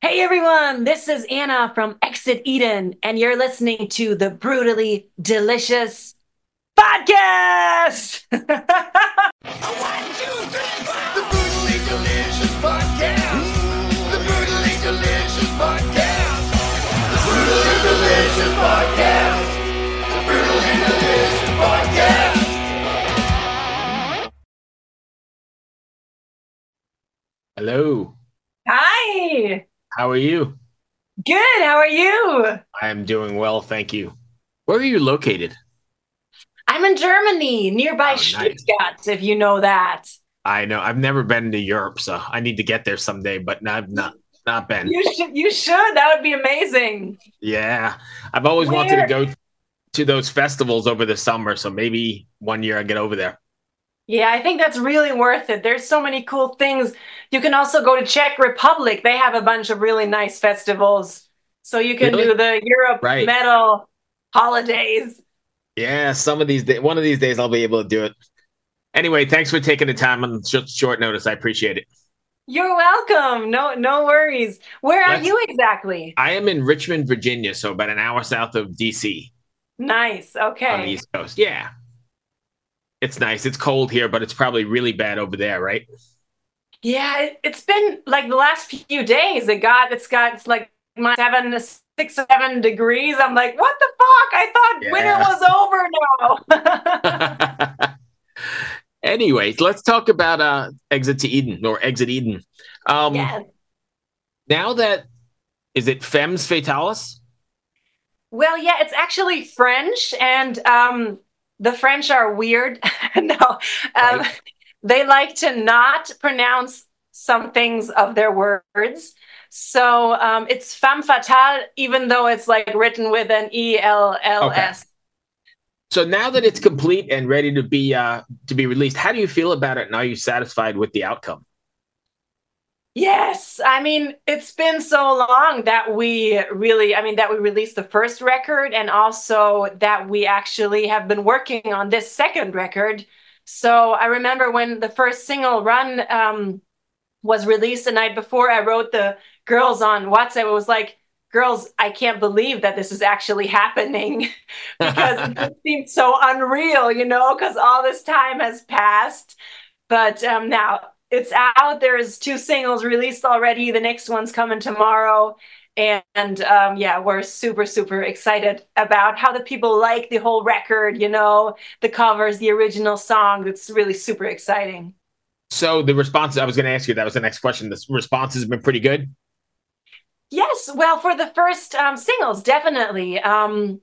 Hey everyone, this is Anna from Exit Eden, and you're listening to the Brutally Delicious Podcast! One, two, three, four. The Brutally Delicious Podcast. The Brutally Delicious Podcast. The Brutally Delicious Podcast. The Brutally Delicious Podcast. Hello. Hi! How are you? Good, how are you? I am doing well, thank you. Where are you located? I'm in Germany, nearby Oh, nice. Stuttgart, if you know that. I know I've never been to Europe, so I need to get there someday, but I've not not been. You should, you should, that would be amazing. Yeah. I've always wanted to go to those festivals over the summer, so maybe one year I get over there. Yeah, I think that's really worth it. There's so many cool things. You can also go to Czech Republic. They have a bunch of really nice festivals. So you can Really? do the Europe Right. metal holidays. Yeah, some of these days, one of these days I'll be able to do it. Anyway, thanks for taking the time on short notice. I appreciate it. You're welcome. No, no worries. Where are Let's- you exactly? I am in Richmond, Virginia, so about an hour south of DC Nice. Okay. On the East Coast. Yeah. It's nice. It's cold here, but it's probably really bad over there, right? Yeah, it, it's been like the last few days. It got it's got it's like my seven to six seven degrees. I'm like, what the fuck? I thought winter was over now. anyway, let's talk about uh Exit to Eden or Exit Eden. Um yeah. now that is it Femmes Fatalis? Well, yeah, it's actually French, and um, the French are weird. no, um, Right. they like to not pronounce some things of their words. So um, it's femme fatale, even though it's like written with an E L L S. So now that it's complete and ready to be uh to be released, how do you feel about it and are you satisfied with the outcome? Yes, I mean, it's been so long that we really, I mean, that we released the first record and also that we actually have been working on this second record. So I remember when the first single Run um, was released the night before, I wrote the girls on WhatsApp. It was like, girls, I can't believe that this is actually happening because it seemed so unreal, you know, because all this time has passed. But um, now it's out. There's two singles released already. The next one's coming tomorrow. And um, yeah, we're super, super excited about how the people like the whole record, you know, the covers, the original song. It's really super exciting. So the response I was going to ask you that was the next question. The response has been pretty good. Yes, well, for the first um, singles, definitely. Um,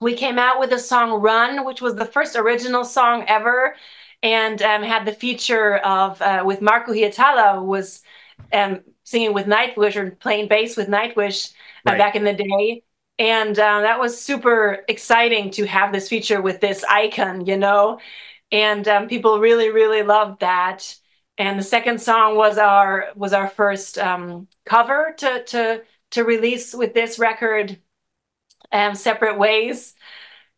we came out with the song Run, which was the first original song ever, and um, had the feature of uh, with Marco Hietala, who was um, singing with Nightwish or playing bass with Nightwish uh, Right. back in the day. And uh, that was super exciting to have this feature with this icon, you know? And um, people really, really loved that and the second song was our was our first um, cover to to to release with this record um, separate ways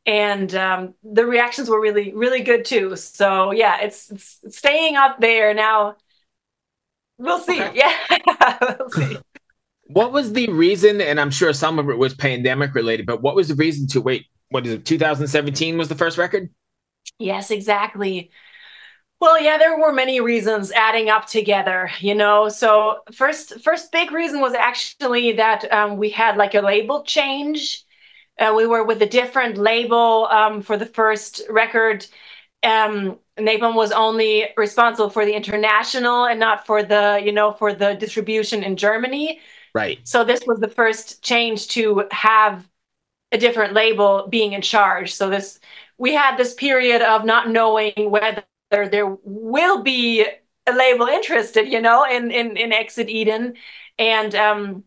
and um, the reactions were really really good too so yeah it's, it's staying up there now we'll see Okay. yeah we'll see What was the reason? And I'm sure some of it was pandemic related, but what was the reason to wait? What is it? 2017 was the first record. Yes, exactly. Well, yeah, there were many reasons adding up together, you know. So first, first big reason was actually that um, we had like a label change. Uh, we were with a different label um, for the first record. Um, Napalm was only responsible for the international and not for the, you know, for the distribution in Germany. Right. So this was the first change to have a different label being in charge. So this we had this period of not knowing whether there will be a label interested, you know, in in, in Exit Eden. And um,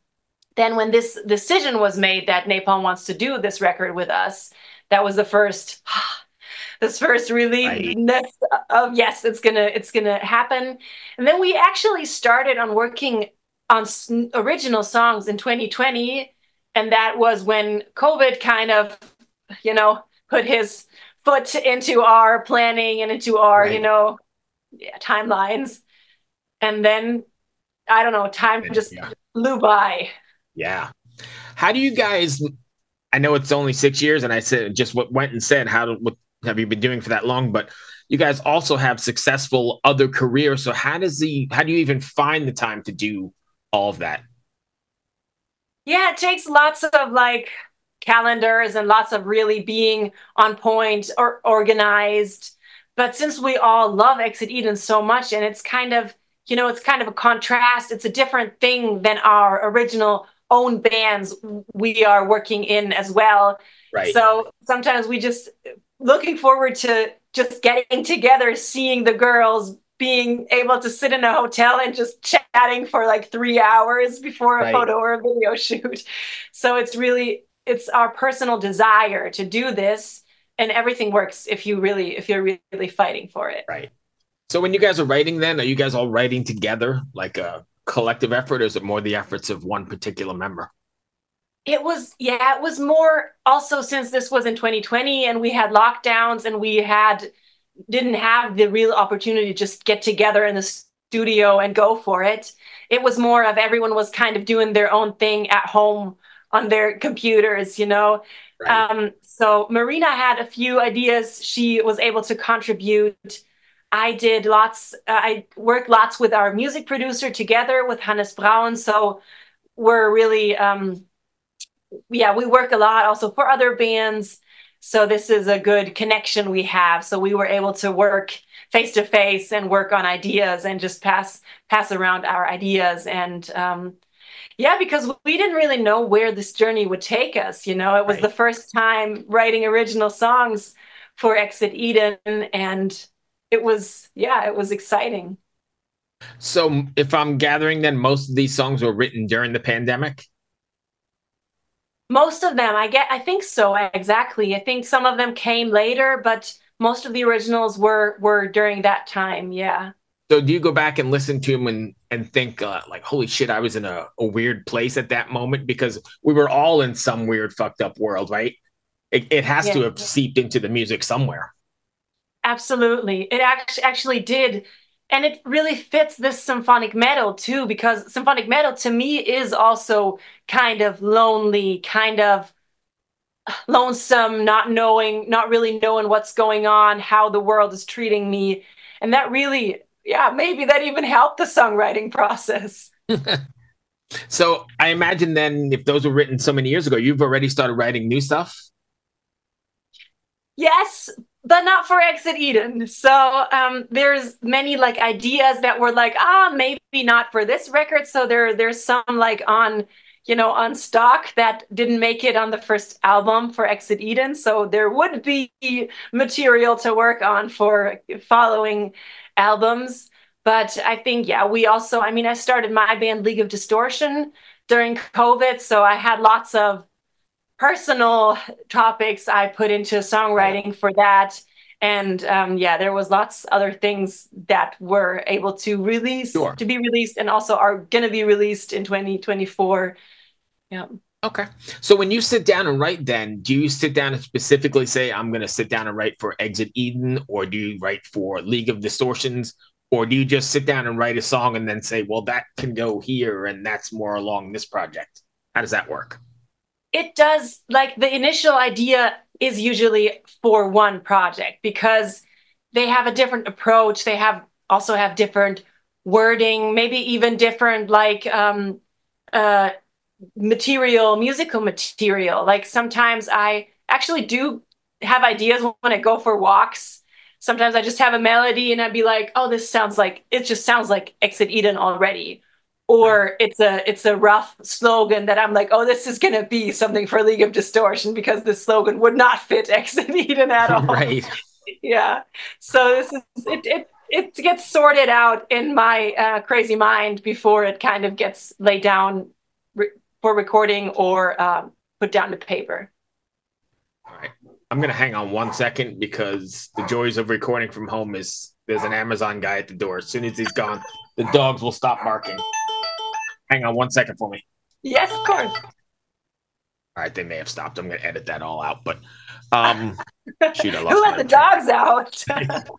then when this decision was made that Napalm wants to do this record with us, that was the first this first relief of yes, it's gonna it's gonna happen. And then we actually started on working on original songs in 2020, and that was when COVID kind of, you know, put his foot into our planning and into our, right. you know, yeah, timelines. And then I don't know, time just yeah. flew by. Yeah. How do you guys? I know it's only six years, and I said just what went and said. How what have you been doing for that long? But you guys also have successful other careers. So how does the how do you even find the time to do all of that? Yeah, it takes lots of like calendars and lots of really being on point or organized. But since we all love Exit Eden so much, and it's kind of you know it's kind of a contrast. It's a different thing than our original own bands we are working in as well. Right. So sometimes we just looking forward to just getting together, seeing the girls, being able to sit in a hotel and just chatting for like three hours before a right. photo or a video shoot. So it's really it's our personal desire to do this, and everything works if you really if you're really fighting for it. Right. So when you guys are writing, then are you guys all writing together like a collective effort, or is it more the efforts of one particular member? It was, yeah, it was more also since this was in 2020 and we had lockdowns and we had didn't have the real opportunity to just get together in the studio and go for it. It was more of everyone was kind of doing their own thing at home on their computers, you know. Right. Um, so Marina had a few ideas she was able to contribute. I did lots, uh, I worked lots with our music producer together with Hannes Braun. So we're really, um, yeah, we work a lot also for other bands. So this is a good connection we have. So we were able to work face to face and work on ideas and just pass pass around our ideas and um, yeah, because we didn't really know where this journey would take us. You know, it was right. the first time writing original songs for Exit Eden, and it was yeah, it was exciting. So, if I'm gathering, then most of these songs were written during the pandemic. Most of them, I get, I think so. Exactly. I think some of them came later, but most of the originals were were during that time. Yeah. So do you go back and listen to them and and think uh, like, holy shit, I was in a, a weird place at that moment because we were all in some weird fucked up world, right? It, it has yeah. to have seeped into the music somewhere. Absolutely, it actually actually did. And it really fits this symphonic metal too because symphonic metal to me is also kind of lonely kind of lonesome not knowing not really knowing what's going on how the world is treating me. And that really yeah maybe that even helped the songwriting process. So i imagine then if those were written so many years ago you've already started writing new stuff? Yes but not for Exit Eden. So um, there's many like ideas that were like, ah, maybe not for this record. So there there's some like on you know on stock that didn't make it on the first album for Exit Eden. So there would be material to work on for following albums. But I think yeah, we also I mean I started my band League of Distortion during COVID, so I had lots of personal topics I put into songwriting for that. And um, yeah, there was lots other things that were able to release sure. to be released and also are going to be released in 2024. Yeah. Okay. So when you sit down and write, then do you sit down and specifically say, I'm going to sit down and write for Exit Eden, or do you write for League of Distortions, or do you just sit down and write a song and then say, well, that can go here and that's more along this project? How does that work? It does like the initial idea is usually for one project because they have a different approach. They have also have different wording maybe even different like um uh material musical material. Like sometimes i actually do have ideas when i go for walks. Sometimes i just have a melody and i'd be like oh this sounds like it just sounds like exit eden already or it's a it's a rough slogan that I'm like, oh, this is gonna be something for League of Distortion because this slogan would not fit Exit Eden at all. Right. yeah. So this is it, it it gets sorted out in my uh, crazy mind before it kind of gets laid down re- for recording or um, put down to paper. All right. I'm gonna hang on one second because the joys of recording from home is there's an Amazon guy at the door. As soon as he's gone, the dogs will stop barking. Hang on one second for me. Yes, of course. All right, they may have stopped. I'm gonna edit that all out, but um, shoot, I lost Who my let the train. dogs out?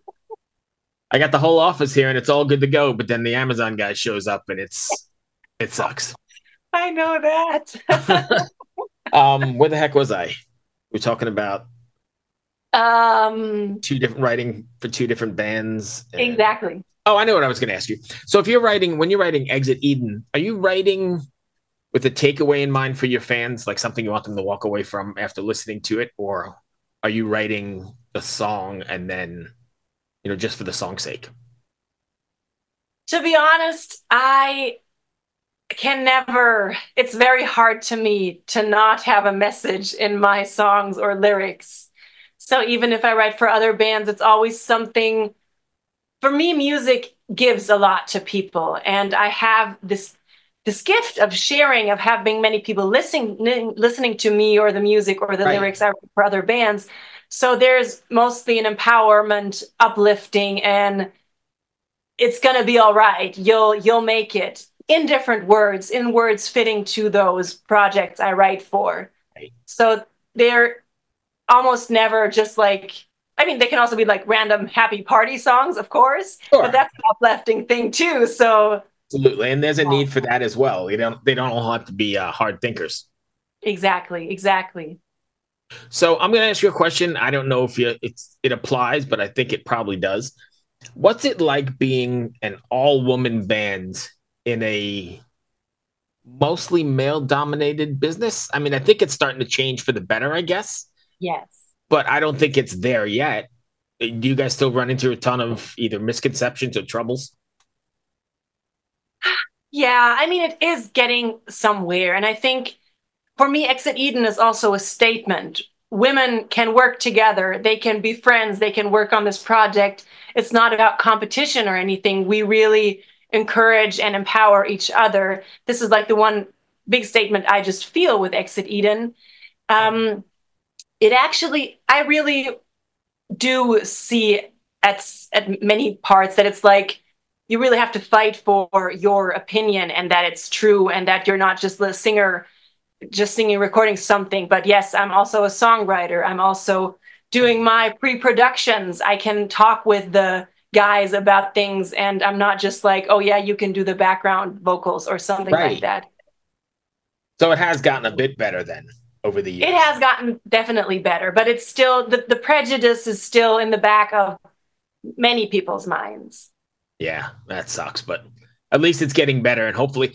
I got the whole office here and it's all good to go, but then the Amazon guy shows up and it's it sucks. I know that. Um, where the heck was I? We're talking about um, two different writing for two different bands. and- exactly. Oh, I know what I was going to ask you. So, if you're writing, when you're writing Exit Eden, are you writing with a takeaway in mind for your fans, like something you want them to walk away from after listening to it, or are you writing a song and then, you know, just for the song's sake? To be honest, I can never, it's very hard to me to not have a message in my songs or lyrics. So even if I write for other bands, it's always something. For me, music gives a lot to people, and I have this this gift of sharing, of having many people listening listening to me or the music or the Right. lyrics I write for other bands. So there's mostly an empowerment, uplifting, and it's gonna be all right. You'll you'll make it in different words, in words fitting to those projects I write for. Right. So they're almost never just like I mean, they can also be like random happy party songs, of course, Sure. but that's an uplifting thing too. So Absolutely, and there's a need for that as well. They don't they don't all have to be uh, hard thinkers. exactly, exactly. So I'm going to ask you a question. I don't know if you, it's it applies, but I think it probably does. What's it like being an all woman band in a mostly male dominated business? I mean, I think it's starting to change for the better, I guess, Yes. But I don't think it's there yet. Do you guys still run into a ton of either misconceptions or troubles? Yeah, I mean, it is getting somewhere. And I think for me, Exit Eden is also a statement. Women can work together, they can be friends, they can work on this project. It's not about competition or anything. We really encourage and empower each other. This is like the one big statement I just feel with Exit Eden. Um, it actually, I really do see at, at many parts that it's like, you really have to fight for your opinion and that it's true and that you're not just the singer just singing recording something. But yes i'm also a songwriter. I'm also doing my pre-productions. I can talk with the guys about things and i'm not just like oh yeah you can do the background vocals or something Right. like that. So it has gotten a bit better then over the years. it has gotten definitely better but it's still the, the prejudice is still in the back of many people's minds Yeah, that sucks, but at least it's getting better and hopefully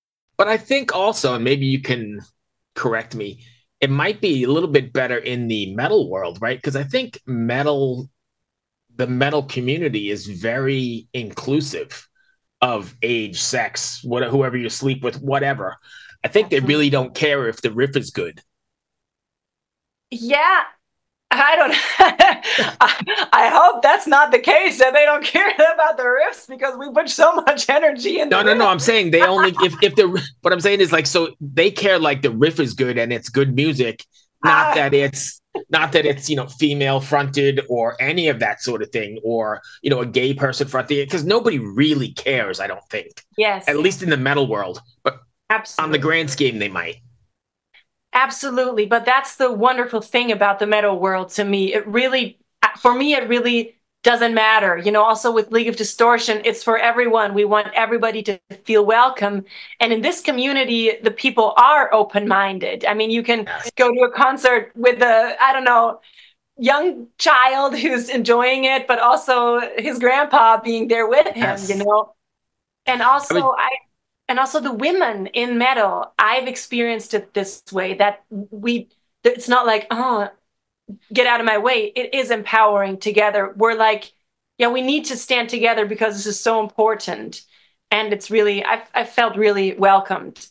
But I think also, and maybe you can correct me, it might be a little bit better in the metal world, right? Because I think metal, the metal community is very inclusive of age, sex, what, whoever you sleep with, whatever. I think they really don't care if the riff is good. Yeah, I don't. I, I hope that's not the case that they don't care about the riffs because we put so much energy in. No, the no, no. I'm saying they only if if the what I'm saying is like so they care like the riff is good and it's good music, not Ah. that it's not that it's you know female fronted or any of that sort of thing or you know a gay person fronting it because nobody really cares. I don't think Yes, at least in the metal world, but absolutely. on the grand scheme they might. Absolutely. But that's the wonderful thing about the metal world to me. It really, for me, it really doesn't matter. You know, also with League of Distortion, it's for everyone. We want everybody to feel welcome. And in this community, the people are open minded. I mean, you can Yes. go to a concert with a, I don't know, young child who's enjoying it, but also his grandpa being there with him, Yes. you know. And also I mean- I and also the women in metal, I've experienced it this way that we it's not like, oh, get out of my way. It is empowering together. We're like, yeah, we need to stand together because this is so important. And it's really I've I felt really welcomed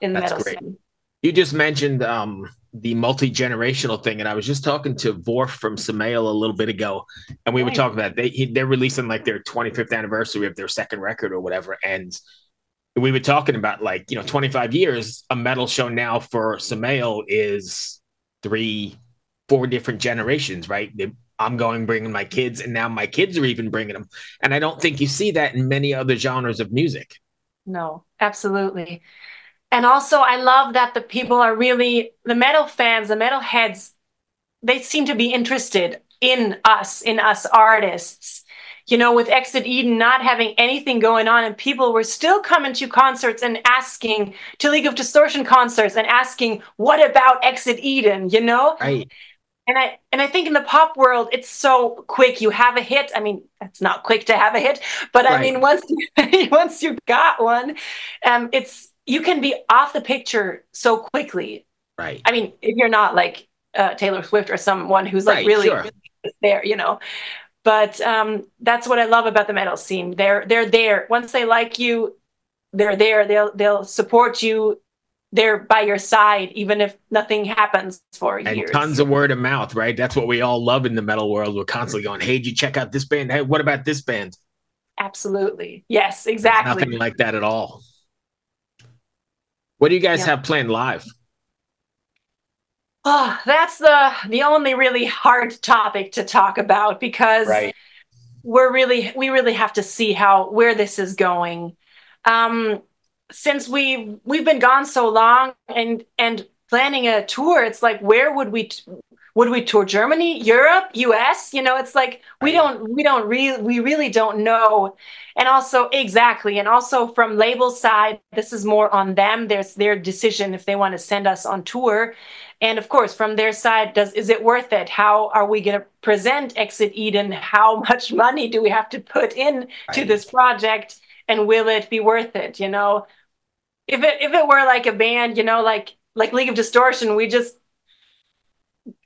in the That's metal great. scene. You just mentioned um, the multi generational thing, and I was just talking to Vorph from Samael a little bit ago, and we were talking about they he, they're releasing like their 25th anniversary of their second record or whatever, and we were talking about like you know 25 years a metal show now for Samael is three, four different generations, right? I'm going bringing my kids, and now my kids are even bringing them, and I don't think you see that in many other genres of music. No, absolutely. And also, I love that the people are really, the metal fans, the metal heads, they seem to be interested in us, in us artists. You know, with Exit Eden not having anything going on, and people were still coming to concerts and asking, to League of Distortion concerts and asking, what about Exit Eden? You know? Right. And I and I think in the pop world, it's so quick. You have a hit. I mean, it's not quick to have a hit, but I mean, once you, once you got one, um, it's you can be off the picture so quickly. Right. I mean, if you're not like uh, Taylor Swift or someone who's like Right, really, sure. really there, you know. But um, that's what I love about the metal scene. They're they're there. Once they like you, they're there. They'll they'll support you. They're by your side, even if nothing happens for and years. tons of word of mouth, right? That's what we all love in the metal world. We're constantly going, "Hey, did you check out this band? Hey, what about this band?" Absolutely. Yes, There's exactly. Nothing like that at all. What do you guys Yeah. have planned live? Oh, that's the the only really hard topic to talk about because we're really we really have to see how where this is going. Um, since we we've been gone so long and and planning a tour, it's like where would we would we tour Germany, Europe, US? You know, it's like we Right. don't we don't really we really don't know. And also exactly, and also from label side, this is more on them. There's their decision if they want to send us on tour. And of course, from their side, does is it worth it? How are we going to present Exit Eden? How much money do we have to put in to this project? And will it be worth it? You know, if it if it were like a band, you know, like like League of Distortion, we just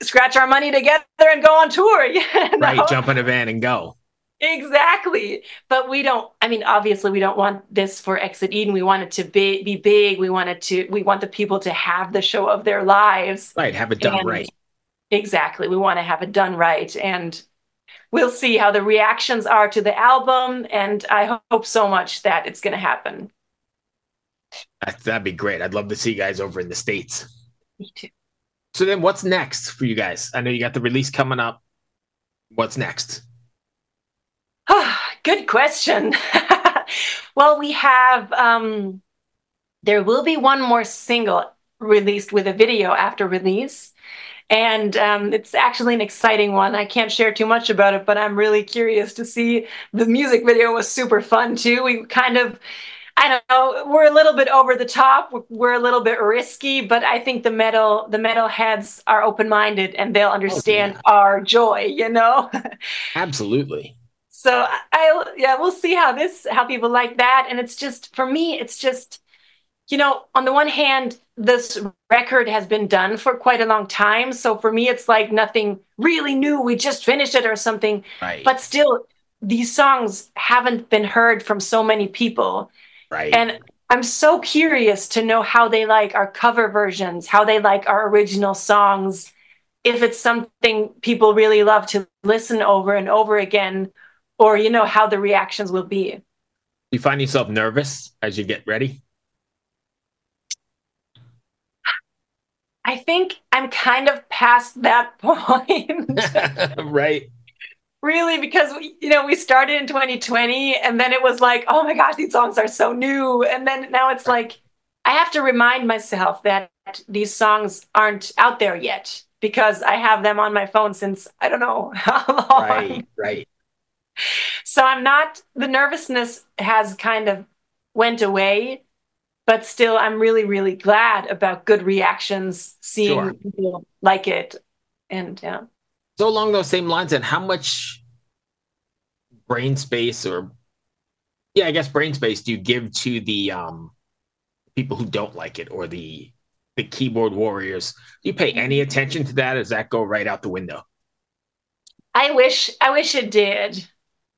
scratch our money together and go on tour. You know? Right, jump in a van and go. Exactly. But we don't, I mean, obviously we don't want this for Exit Eden. We want it to be, be big. We want it to, we want the people to have the show of their lives. Right, have it done And- right. Exactly. We want to have it done right. And we'll see how the reactions are to the album. And I hope so much that it's going to happen. That, that'd be great. I'd love to see you guys over in the states. Me too. So then, what's next for you guys? I know you got the release coming up. What's next? Good question. well, we have, um, there will be one more single released with a video after release. And um, it's actually an exciting one. I can't share too much about it, but I'm really curious to see. The music video was super fun too. We kind of, I don't know, we're a little bit over the top. We're- a little bit risky, but I think the metal, the metal heads are open minded and they'll oh, understand yeah. our joy. You know. Absolutely. So I yeah, we'll see how this how people like that. And it's just for me, it's just you know, on the one hand, this record has been done for quite a long time. So for me, it's like nothing really new. We just finished it or something. Right. But still, these songs haven't been heard from so many people. Right. And I'm so curious to know how they like our cover versions, how they like our original songs, if it's something people really love to listen over and over again, or you know how the reactions will be. you find yourself nervous as you get ready? I think I'm kind of past that point. right. Really because we, you know we started in 2020 and then it was like oh my gosh these songs are so new and then now it's like i have to remind myself that these songs aren't out there yet because i have them on my phone since i don't know how long Right. Right. so i'm not the nervousness has kind of went away but still i'm really really glad about good reactions seeing Sure. people like it and yeah So along those same lines, and how much brain space or yeah, I guess brain space do you give to the um people who don't like it or the the keyboard warriors? Do you pay any attention to that? Does that go right out the window? I wish I wish it did.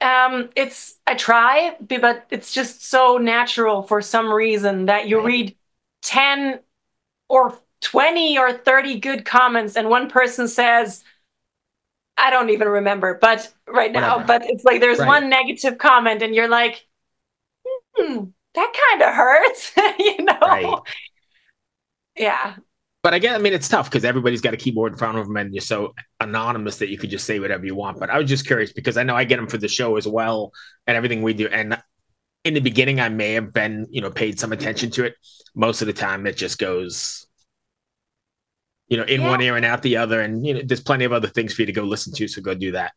Um, it's I try, but it's just so natural for some reason that you read 10 or 20 or 30 good comments and one person says I don't even remember, but right now, Whatever. but it's like there's Right. one negative comment and you're like, hmm, that kind of hurts, you know? Right. Yeah. But again, I mean, it's tough because everybody's got a keyboard in front of them, and you're so anonymous that you could just say whatever you want. But I was just curious because I know I get them for the show as well, and everything we do. And in the beginning, I may have been, you know, paid some attention to it. Most of the time, it just goes, you know, in Yeah. one ear and out the other. And you know, there's plenty of other things for you to go listen to, so go do that.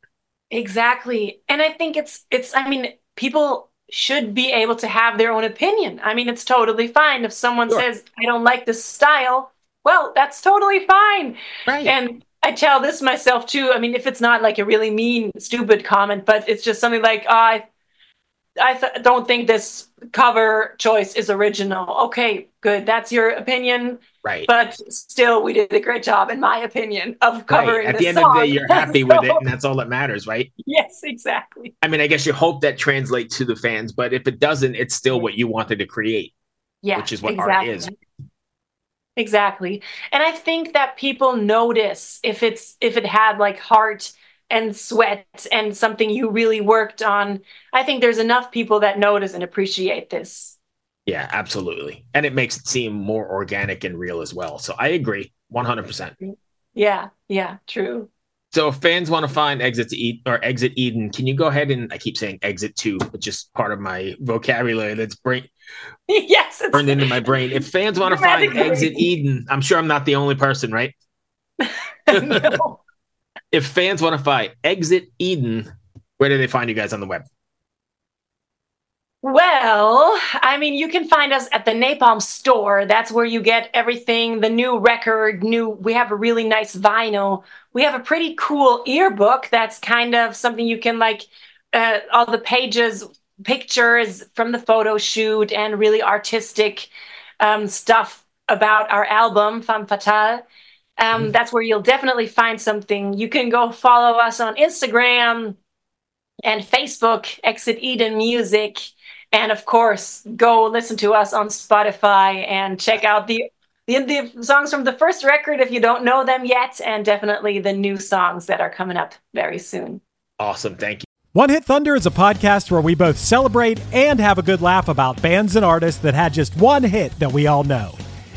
Exactly. And I think it's it's I mean, people should be able to have their own opinion. I mean, it's totally fine if someone Sure. says, I don't like this style. Well, that's totally fine. Right. And I tell this myself too. I mean, if it's not like a really mean, stupid comment, but it's just something like, oh, I, I th- don't think this cover choice is original. Okay, good. That's your opinion. Right. But still, we did a great job, in my opinion, of covering. Right. At the the end of the day, you're happy with it, and that's all that matters, right? Yes, exactly. I mean, I guess you hope that translates to the fans, but if it doesn't, it's still what you wanted to create. Yeah, Which is what art is. Exactly. And I think that people notice if it's if it had like heart and sweat and something you really worked on. I think there's enough people that notice and appreciate this. Yeah, absolutely. And it makes it seem more organic and real as well. So I agree 100%. Yeah, yeah, true. So if fans want to find Exit to Eden or Exit Eden, can you go ahead and I keep saying Exit 2, which is part of my vocabulary that's brain, yes, it's burned into my brain. If fans want to find Exit Eden, I'm sure I'm not the only person, right? If fans want to find Exit Eden, where do they find you guys on the web? Well, I mean, you can find us at the Napalm store. That's where you get everything, the new record, new we have a really nice vinyl. We have a pretty cool earbook that's kind of something you can like uh, all the pages, pictures from the photo shoot and really artistic um, stuff about our album Femme Fatale. Um, That's where you'll definitely find something. You can go follow us on Instagram and Facebook, Exit Eden Music. And of course, go listen to us on Spotify and check out the, the the songs from the first record if you don't know them yet, and definitely the new songs that are coming up very soon. Awesome. Thank you. One Hit Thunder is a podcast where we both celebrate and have a good laugh about bands and artists that had just one hit that we all know.